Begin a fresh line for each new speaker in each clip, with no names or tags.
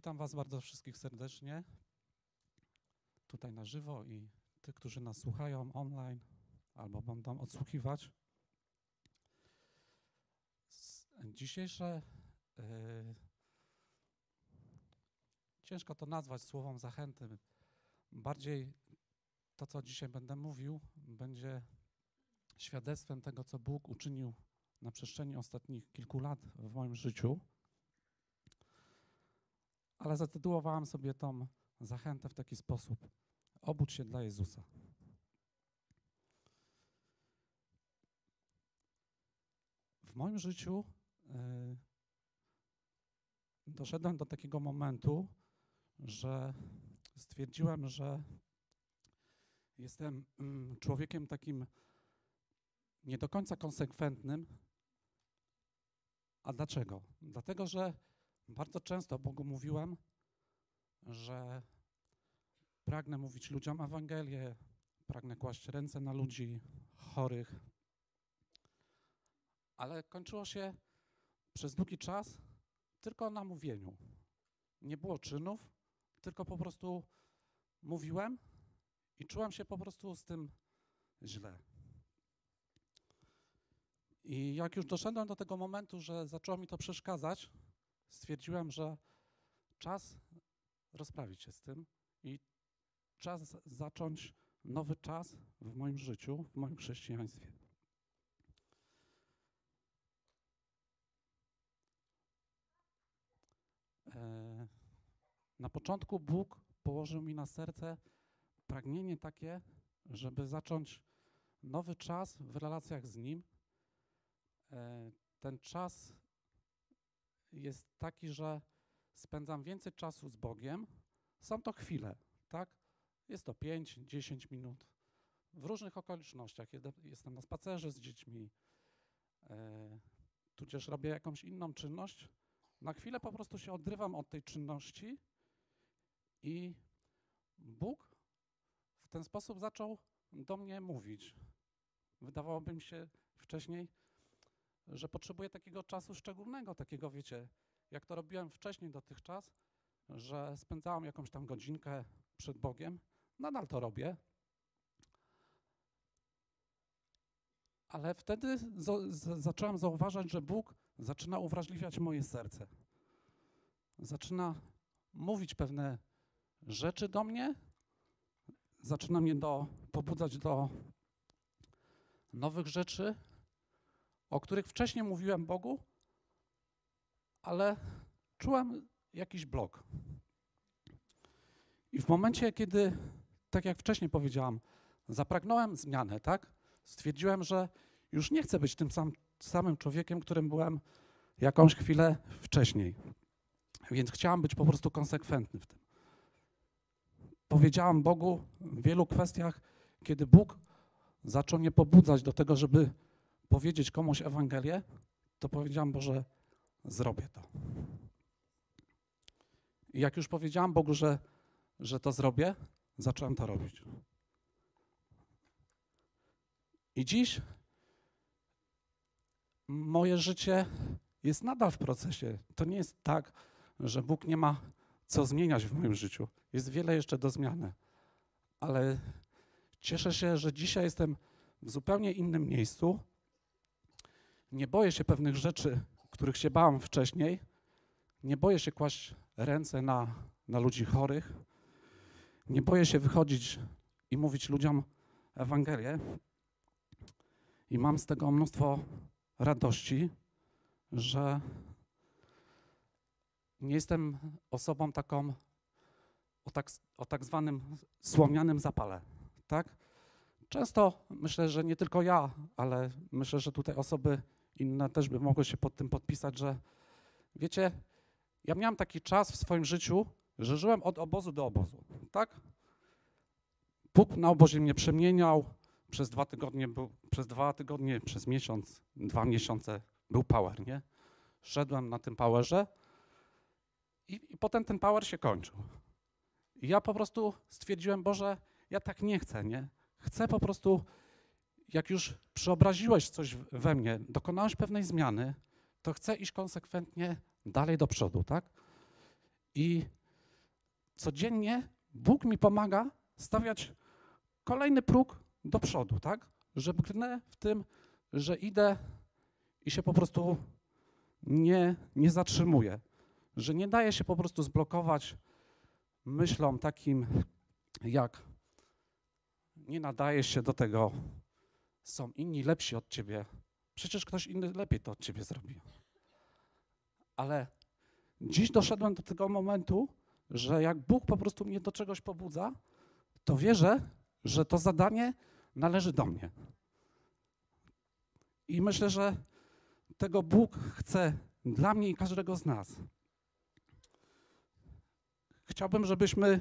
Witam Was bardzo wszystkich serdecznie, tutaj na żywo i tych, którzy nas słuchają online albo będą odsłuchiwać. Dzisiejsze, yy, ciężko to nazwać słowom zachęty, bardziej to, co dzisiaj będę mówił, będzie świadectwem tego, co Bóg uczynił na przestrzeni ostatnich kilku lat w moim życiu ale zatytułowałem sobie tą zachętę w taki sposób: Obudź się dla Jezusa. W moim życiu y, doszedłem do takiego momentu, że stwierdziłem, że jestem y, człowiekiem takim nie do końca konsekwentnym. A dlaczego? Dlatego, że bardzo często Bogu mówiłem, że pragnę mówić ludziom Ewangelię, pragnę kłaść ręce na ludzi chorych, ale kończyło się przez długi czas tylko na mówieniu. Nie było czynów, tylko po prostu mówiłem i czułem się po prostu z tym źle. I jak już doszedłem do tego momentu, że zaczęło mi to przeszkadzać, stwierdziłem, że czas rozprawić się z tym i czas zacząć nowy czas w moim życiu, w moim chrześcijaństwie. E, na początku Bóg położył mi na serce pragnienie takie, żeby zacząć nowy czas w relacjach z Nim. E, ten czas jest taki, że spędzam więcej czasu z Bogiem. Są to chwile, tak? Jest to 5-10 minut. W różnych okolicznościach. Jestem na spacerze z dziećmi, e, tudzież robię jakąś inną czynność. Na chwilę po prostu się odrywam od tej czynności i Bóg w ten sposób zaczął do mnie mówić. Wydawałoby mi się wcześniej, że potrzebuję takiego czasu szczególnego, takiego, wiecie, jak to robiłem wcześniej dotychczas, że spędzałem jakąś tam godzinkę przed Bogiem. Nadal to robię. Ale wtedy zacząłem zauważać, że Bóg zaczyna uwrażliwiać moje serce. Zaczyna mówić pewne rzeczy do mnie, zaczyna mnie do, pobudzać do nowych rzeczy, o których wcześniej mówiłem Bogu, ale czułem jakiś blok. I w momencie, kiedy, tak jak wcześniej powiedziałam, zapragnąłem zmiany, tak? Stwierdziłem, że już nie chcę być tym sam, samym człowiekiem, którym byłem jakąś chwilę wcześniej. Więc chciałam być po prostu konsekwentny w tym. Powiedziałam Bogu w wielu kwestiach, kiedy Bóg zaczął mnie pobudzać do tego, żeby powiedzieć komuś Ewangelię, to powiedziałam, Boże, zrobię to. I jak już powiedziałam Bogu, że, że to zrobię, zacząłem to robić. I dziś moje życie jest nadal w procesie. To nie jest tak, że Bóg nie ma co zmieniać w moim życiu. Jest wiele jeszcze do zmiany. Ale cieszę się, że dzisiaj jestem w zupełnie innym miejscu, nie boję się pewnych rzeczy, których się bałem wcześniej. Nie boję się kłaść ręce na, na ludzi chorych. Nie boję się wychodzić i mówić ludziom Ewangelię. I mam z tego mnóstwo radości, że nie jestem osobą taką o tak, o tak zwanym słomianym zapale. Tak? Często myślę, że nie tylko ja, ale myślę, że tutaj osoby inne też by mogły się pod tym podpisać, że wiecie, ja miałem taki czas w swoim życiu, że żyłem od obozu do obozu, tak? Bóg na obozie mnie przemieniał, przez dwa tygodnie był, przez dwa tygodnie, przez miesiąc, dwa miesiące był power, nie? Szedłem na tym powerze i, i potem ten power się kończył. I ja po prostu stwierdziłem, Boże, ja tak nie chcę, nie? Chcę po prostu jak już przeobraziłeś coś we mnie, dokonałeś pewnej zmiany, to chcę iść konsekwentnie dalej do przodu, tak? I codziennie Bóg mi pomaga stawiać kolejny próg do przodu, tak? Że brnę w tym, że idę i się po prostu nie, nie zatrzymuję. Że nie daje się po prostu zblokować myślom takim jak nie nadajesz się do tego, są inni lepsi od ciebie. Przecież ktoś inny lepiej to od ciebie zrobi. Ale dziś doszedłem do tego momentu, że jak Bóg po prostu mnie do czegoś pobudza, to wierzę, że to zadanie należy do mnie. I myślę, że tego Bóg chce dla mnie i każdego z nas. Chciałbym, żebyśmy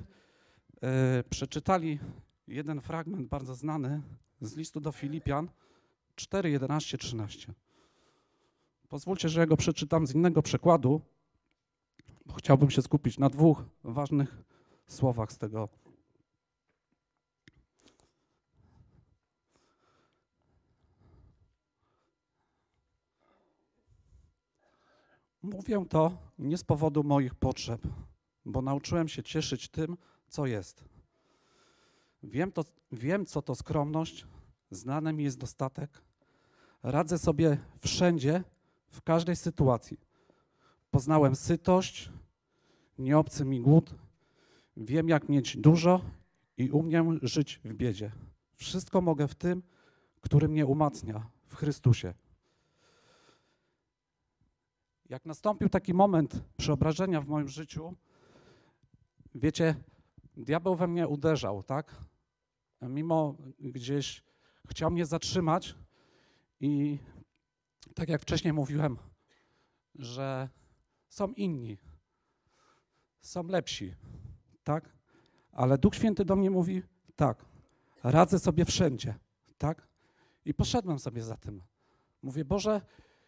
e, przeczytali jeden fragment bardzo znany z listu do Filipian 4, 11, 13. Pozwólcie, że ja go przeczytam z innego przekładu, bo chciałbym się skupić na dwóch ważnych słowach z tego. Mówię to nie z powodu moich potrzeb, bo nauczyłem się cieszyć tym, co jest. Wiem, to, wiem, co to skromność, znany mi jest dostatek. Radzę sobie wszędzie, w każdej sytuacji. Poznałem sytość, nie obcy mi głód. Wiem, jak mieć dużo i umiem żyć w biedzie. Wszystko mogę w tym, który mnie umacnia, w Chrystusie. Jak nastąpił taki moment przeobrażenia w moim życiu, wiecie, diabeł we mnie uderzał, tak? Mimo gdzieś chciał mnie zatrzymać i tak jak wcześniej mówiłem, że są inni, są lepsi, tak? Ale Duch Święty do mnie mówi, tak, radzę sobie wszędzie, tak? I poszedłem sobie za tym. Mówię, Boże,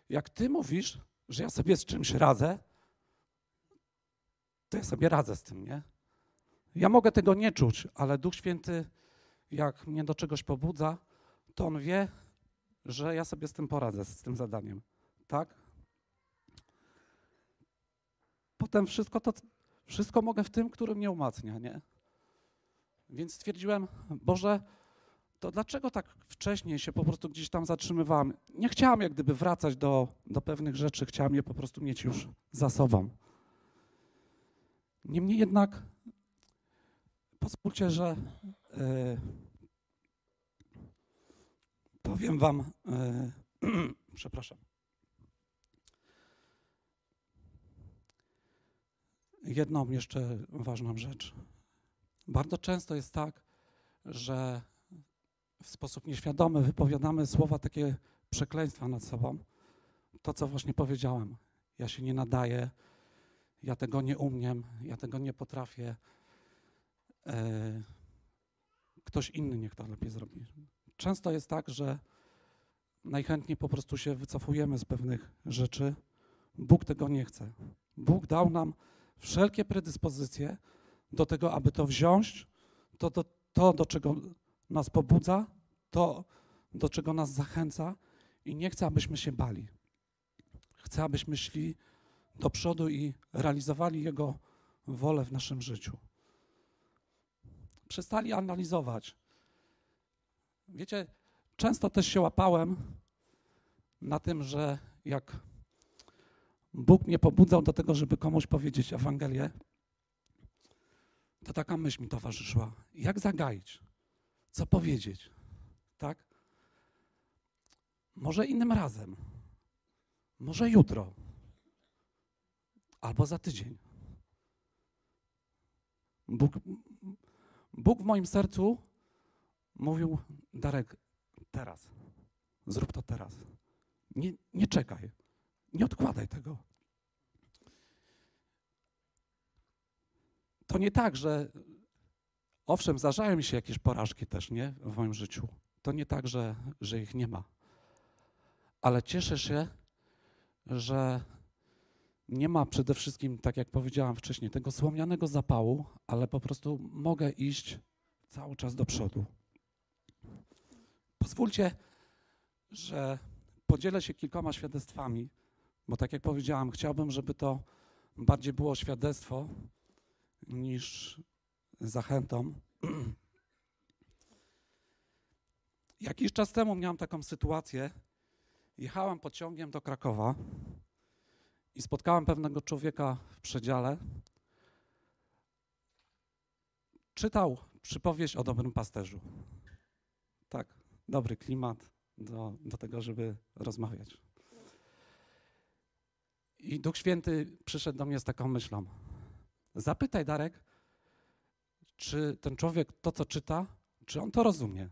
jak Ty mówisz, że ja sobie z czymś radzę, to ja sobie radzę z tym, nie? Ja mogę tego nie czuć, ale Duch Święty, jak mnie do czegoś pobudza, to On wie, że ja sobie z tym poradzę, z tym zadaniem, tak? Potem wszystko to, wszystko mogę w tym, który mnie umacnia, nie? Więc stwierdziłem, Boże, to dlaczego tak wcześniej się po prostu gdzieś tam zatrzymywałem? Nie chciałam jak gdyby wracać do, do pewnych rzeczy, chciałam je po prostu mieć już za sobą. Niemniej jednak pozwólcie, że e, powiem wam, e, przepraszam. Jedną jeszcze ważną rzecz. Bardzo często jest tak, że w sposób nieświadomy wypowiadamy słowa takie przekleństwa nad sobą. To, co właśnie powiedziałem. Ja się nie nadaję, ja tego nie umiem, ja tego nie potrafię. E, ktoś inny niech to lepiej zrobi. Często jest tak, że najchętniej po prostu się wycofujemy z pewnych rzeczy. Bóg tego nie chce. Bóg dał nam wszelkie predyspozycje do tego, aby to wziąć, to, to, to do czego nas pobudza, to, do czego nas zachęca i nie chce, abyśmy się bali. Chce, abyśmy szli do przodu i realizowali Jego wolę w naszym życiu. Przestali analizować. Wiecie, często też się łapałem na tym, że jak Bóg mnie pobudzał do tego, żeby komuś powiedzieć Ewangelię, to taka myśl mi towarzyszyła. Jak zagaić? Co powiedzieć? Tak? Może innym razem. Może jutro. Albo za tydzień. Bóg, Bóg w moim sercu mówił, Darek, teraz. Zrób to teraz. Nie, nie czekaj. Nie odkładaj tego. To nie tak, że owszem, zdarzają mi się jakieś porażki też, nie? W moim życiu. To nie tak, że, że ich nie ma. Ale cieszę się, że nie ma przede wszystkim, tak jak powiedziałam wcześniej, tego słomianego zapału, ale po prostu mogę iść cały czas do przodu. Pozwólcie, że podzielę się kilkoma świadectwami, bo tak jak powiedziałam, chciałbym, żeby to bardziej było świadectwo niż zachętą. Jakiś czas temu miałem taką sytuację. Jechałem pociągiem do Krakowa i spotkałem pewnego człowieka w przedziale. Czytał przypowieść o dobrym pasterzu. Tak, dobry klimat do, do tego, żeby rozmawiać. I Duch Święty przyszedł do mnie z taką myślą. Zapytaj, Darek, czy ten człowiek to, co czyta, czy on to rozumie?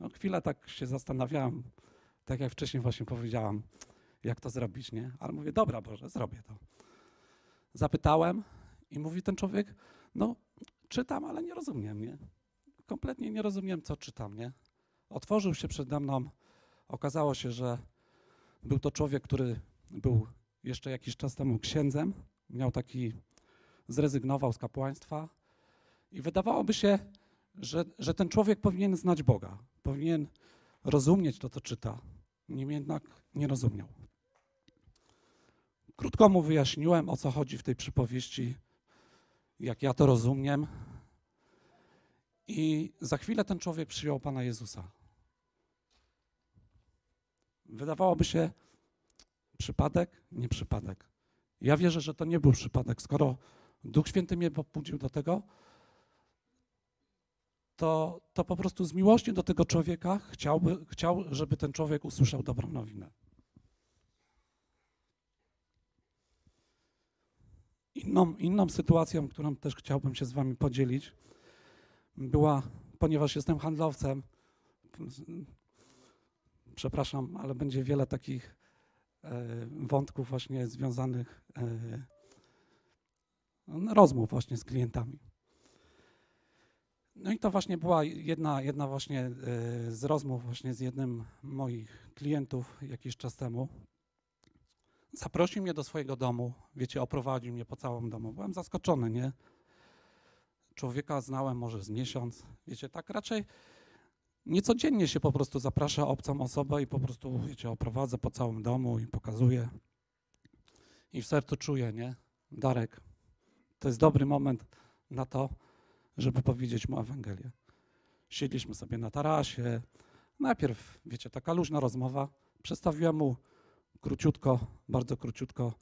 No, chwilę tak się zastanawiałem, tak jak wcześniej właśnie powiedziałam, jak to zrobić, nie? Ale mówię, dobra Boże, zrobię to. Zapytałem i mówi ten człowiek, no czytam, ale nie rozumiem, nie? Kompletnie nie rozumiem, co czytam, nie? Otworzył się przede mną, okazało się, że był to człowiek, który był jeszcze jakiś czas temu księdzem, miał taki, zrezygnował z kapłaństwa i wydawałoby się, że, że ten człowiek powinien znać Boga, powinien rozumieć to, co czyta. Niemniej jednak nie rozumiał. Krótko mu wyjaśniłem, o co chodzi w tej przypowieści, jak ja to rozumiem. I za chwilę ten człowiek przyjął Pana Jezusa. Wydawałoby się przypadek, nie przypadek. Ja wierzę, że to nie był przypadek. Skoro Duch Święty mnie pobudził do tego, to, to po prostu z miłości do tego człowieka chciałby, chciał, żeby ten człowiek usłyszał dobrą nowinę. Inną, inną sytuacją, którą też chciałbym się z Wami podzielić, była, ponieważ jestem handlowcem, przepraszam, ale będzie wiele takich e, wątków właśnie związanych, e, rozmów właśnie z klientami. No i to właśnie była jedna, jedna właśnie e, z rozmów właśnie z jednym moich klientów jakiś czas temu. Zaprosił mnie do swojego domu, wiecie, oprowadził mnie po całym domu. Byłem zaskoczony, nie? Człowieka znałem może z miesiąc, wiecie, tak raczej niecodziennie się po prostu zaprasza obcą osobę i po prostu, wiecie, oprowadza po całym domu i pokazuje. I w sercu czuję, nie? Darek, to jest dobry moment na to, żeby powiedzieć mu Ewangelię. Siedliśmy sobie na tarasie. Najpierw, wiecie, taka luźna rozmowa. Przedstawiłem mu króciutko, bardzo króciutko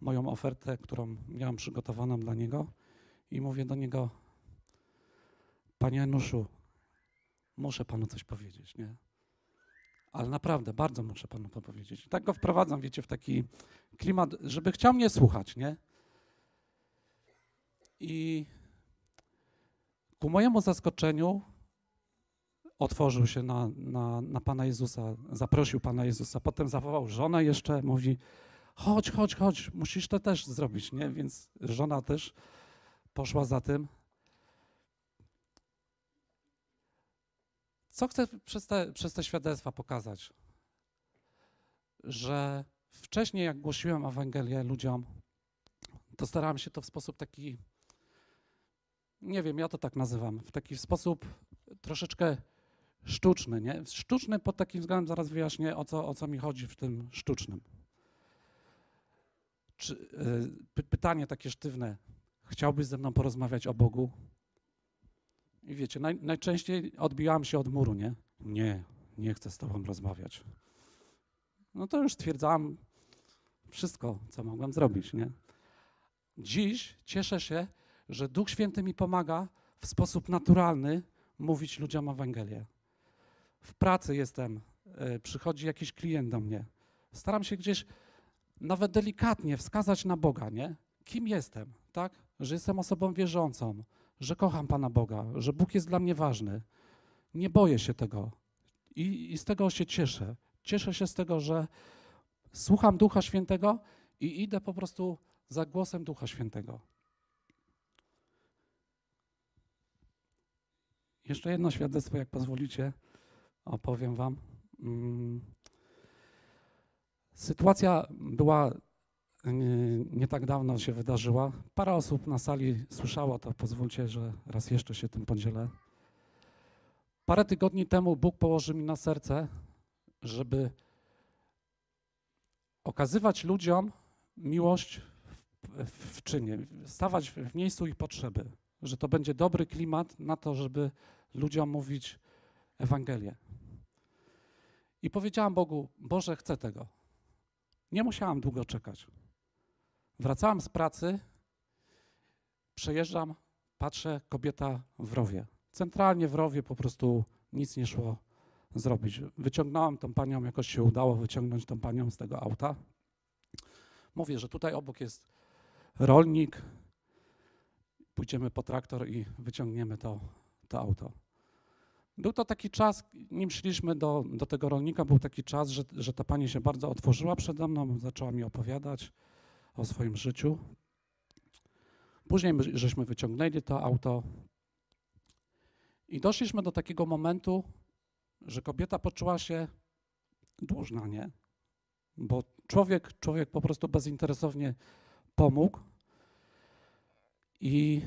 moją ofertę, którą miałem przygotowaną dla niego i mówię do niego, panie Januszu, muszę panu coś powiedzieć, nie? Ale naprawdę, bardzo muszę panu to powiedzieć. Tak go wprowadzam, wiecie, w taki klimat, żeby chciał mnie słuchać, nie? I ku mojemu zaskoczeniu otworzył się na, na, na Pana Jezusa, zaprosił Pana Jezusa, potem zawołał żonę jeszcze, mówi chodź, chodź, chodź, musisz to też zrobić, nie? Więc żona też poszła za tym. Co chcę przez te, przez te świadectwa pokazać? Że wcześniej, jak głosiłem Ewangelię ludziom, to starałem się to w sposób taki, nie wiem, ja to tak nazywam, w taki sposób troszeczkę sztuczny, nie? Sztuczny pod takim względem, zaraz wyjaśnię, o co, o co mi chodzi w tym sztucznym. Czy, y, pytanie takie sztywne, chciałbyś ze mną porozmawiać o Bogu? I wiecie, naj, najczęściej odbijałam się od muru, nie? Nie, nie chcę z tobą rozmawiać. No to już stwierdzałam wszystko, co mogłem zrobić, nie? Dziś cieszę się, że Duch Święty mi pomaga w sposób naturalny mówić ludziom Ewangelię. W pracy jestem, y, przychodzi jakiś klient do mnie. Staram się gdzieś nawet delikatnie wskazać na Boga, nie? Kim jestem, tak? Że jestem osobą wierzącą, że kocham Pana Boga, że Bóg jest dla mnie ważny. Nie boję się tego i, i z tego się cieszę. Cieszę się z tego, że słucham Ducha Świętego i idę po prostu za głosem Ducha Świętego. Jeszcze jedno świadectwo, jak pozwolicie, opowiem Wam. Mm. Sytuacja była nie tak dawno się wydarzyła. Parę osób na sali słyszało to, pozwólcie, że raz jeszcze się tym podzielę. Parę tygodni temu Bóg położył mi na serce, żeby okazywać ludziom miłość w, w, czynie, stawać w miejscu ich potrzeby, że to będzie dobry klimat na to, żeby ludziom mówić Ewangelię. I powiedziałam Bogu, Boże, chcę tego. Nie musiałam długo czekać. Wracałam z pracy, przejeżdżam, patrzę, kobieta w rowie. Centralnie w rowie po prostu nic nie szło zrobić. Wyciągnąłem tą panią, jakoś się udało wyciągnąć tą panią z tego auta. Mówię, że tutaj obok jest rolnik. Pójdziemy po traktor i wyciągniemy to, to auto. Był to taki czas, nim szliśmy do, do tego rolnika, był taki czas, że, że ta pani się bardzo otworzyła przede mną, zaczęła mi opowiadać o swoim życiu. Później my, żeśmy wyciągnęli to auto i doszliśmy do takiego momentu, że kobieta poczuła się dłużna, nie? Bo człowiek, człowiek po prostu bezinteresownie pomógł i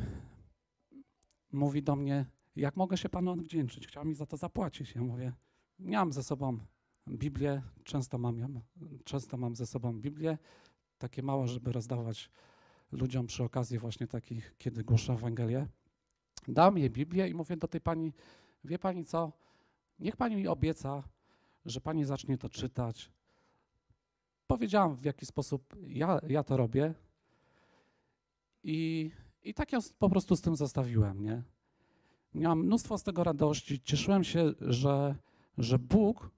mówi do mnie, jak mogę się Panu odwdzięczyć? Chciał mi za to zapłacić. Ja mówię, miałem ze sobą Biblię, często mam, ją, często mam ze sobą Biblię, takie małe, żeby rozdawać ludziom przy okazji właśnie takich, kiedy głoszę Ewangelię. Dałem jej Biblię i mówię do tej pani, wie pani co, niech pani mi obieca, że pani zacznie to czytać. Powiedziałam, w jaki sposób ja, ja to robię i, i tak ją po prostu z tym zostawiłem, nie? Miałam mnóstwo z tego radości, cieszyłem się, że, że Bóg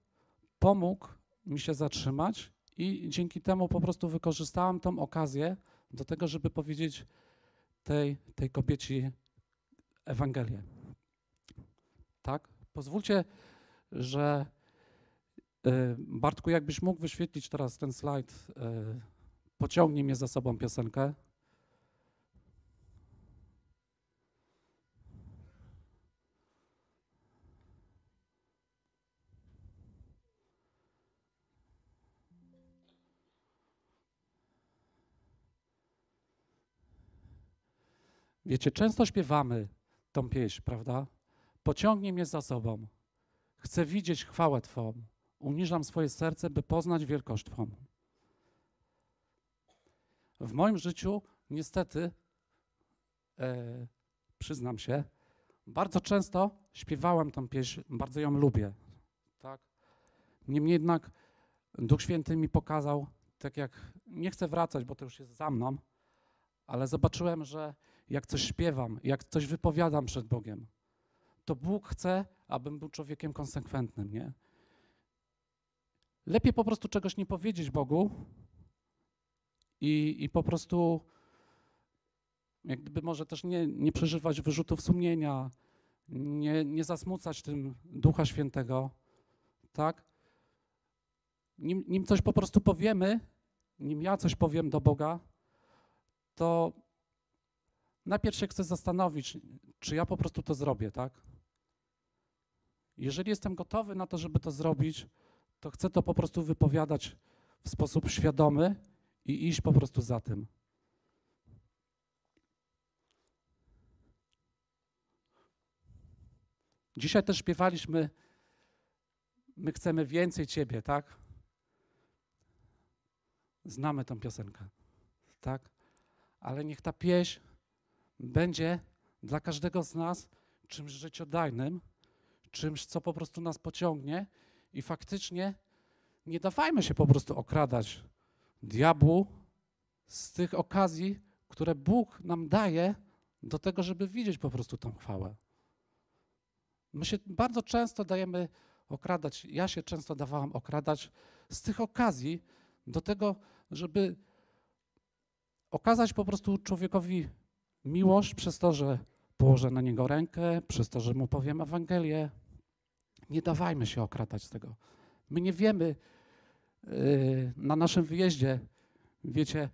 pomógł mi się zatrzymać i dzięki temu po prostu wykorzystałam tą okazję do tego, żeby powiedzieć tej, tej kobiecie Ewangelię. Tak? Pozwólcie, że y, Bartku, jakbyś mógł wyświetlić teraz ten slajd, y, pociągnij mnie za sobą piosenkę. Wiecie, często śpiewamy tą pieśń, prawda? Pociągnij mnie za sobą. Chcę widzieć chwałę Twą. Uniżam swoje serce, by poznać wielkość Twą. W moim życiu, niestety, e, przyznam się, bardzo często śpiewałem tą pieśń, bardzo ją lubię. Tak? Niemniej jednak Duch Święty mi pokazał, tak jak nie chcę wracać, bo to już jest za mną, ale zobaczyłem, że jak coś śpiewam, jak coś wypowiadam przed Bogiem, to Bóg chce, abym był człowiekiem konsekwentnym, nie? Lepiej po prostu czegoś nie powiedzieć Bogu i, i po prostu jak gdyby może też nie, nie przeżywać wyrzutów sumienia, nie, nie zasmucać tym Ducha Świętego, tak? Nim, nim coś po prostu powiemy, nim ja coś powiem do Boga, to najpierw się chcę zastanowić, czy ja po prostu to zrobię, tak? Jeżeli jestem gotowy na to, żeby to zrobić, to chcę to po prostu wypowiadać w sposób świadomy i iść po prostu za tym. Dzisiaj też śpiewaliśmy, my chcemy więcej Ciebie, tak? Znamy tą piosenkę, tak? Ale niech ta pieśń będzie dla każdego z nas czymś życiodajnym, czymś, co po prostu nas pociągnie i faktycznie nie dawajmy się po prostu okradać diabłu z tych okazji, które Bóg nam daje do tego, żeby widzieć po prostu tą chwałę. My się bardzo często dajemy okradać, ja się często dawałam okradać z tych okazji do tego, żeby okazać po prostu człowiekowi miłość przez to, że położę na niego rękę, przez to, że mu powiem Ewangelię. Nie dawajmy się okradać z tego. My nie wiemy yy, na naszym wyjeździe, wiecie,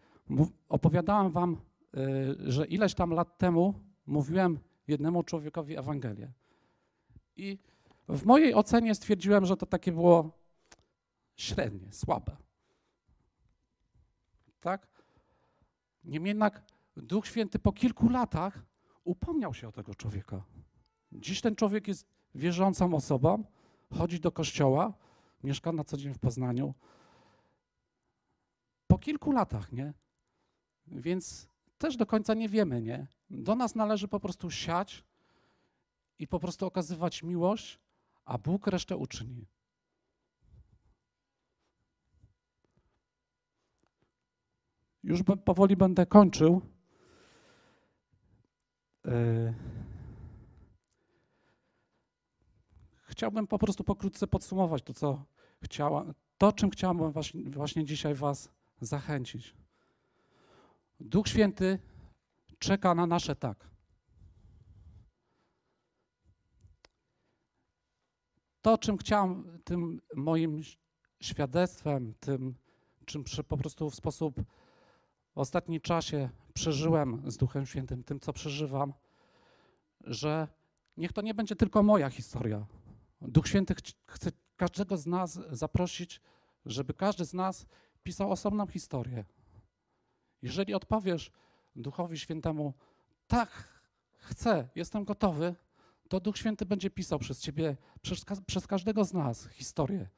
opowiadałam wam, yy, że ileś tam lat temu mówiłem jednemu człowiekowi Ewangelię. I w mojej ocenie stwierdziłem, że to takie było średnie, słabe. Tak? Niemniej jednak Duch Święty po kilku latach upomniał się o tego człowieka. Dziś ten człowiek jest wierzącą osobą, chodzi do kościoła, mieszka na co dzień w Poznaniu. Po kilku latach, nie? Więc też do końca nie wiemy, nie? Do nas należy po prostu siać i po prostu okazywać miłość, a Bóg resztę uczyni. Już powoli będę kończył. Yy. Chciałbym po prostu pokrótce podsumować to, co chciała, to, czym chciałbym właśnie, właśnie dzisiaj Was zachęcić. Duch Święty czeka na nasze tak. To, czym chciałem, tym moim świadectwem, tym, czym po prostu w sposób w ostatnim czasie przeżyłem z Duchem Świętym, tym, co przeżywam, że niech to nie będzie tylko moja historia. Duch Święty chce każdego z nas zaprosić, żeby każdy z nas pisał osobną historię. Jeżeli odpowiesz Duchowi Świętemu, tak, chcę, jestem gotowy, to Duch Święty będzie pisał przez ciebie, przez, przez każdego z nas historię.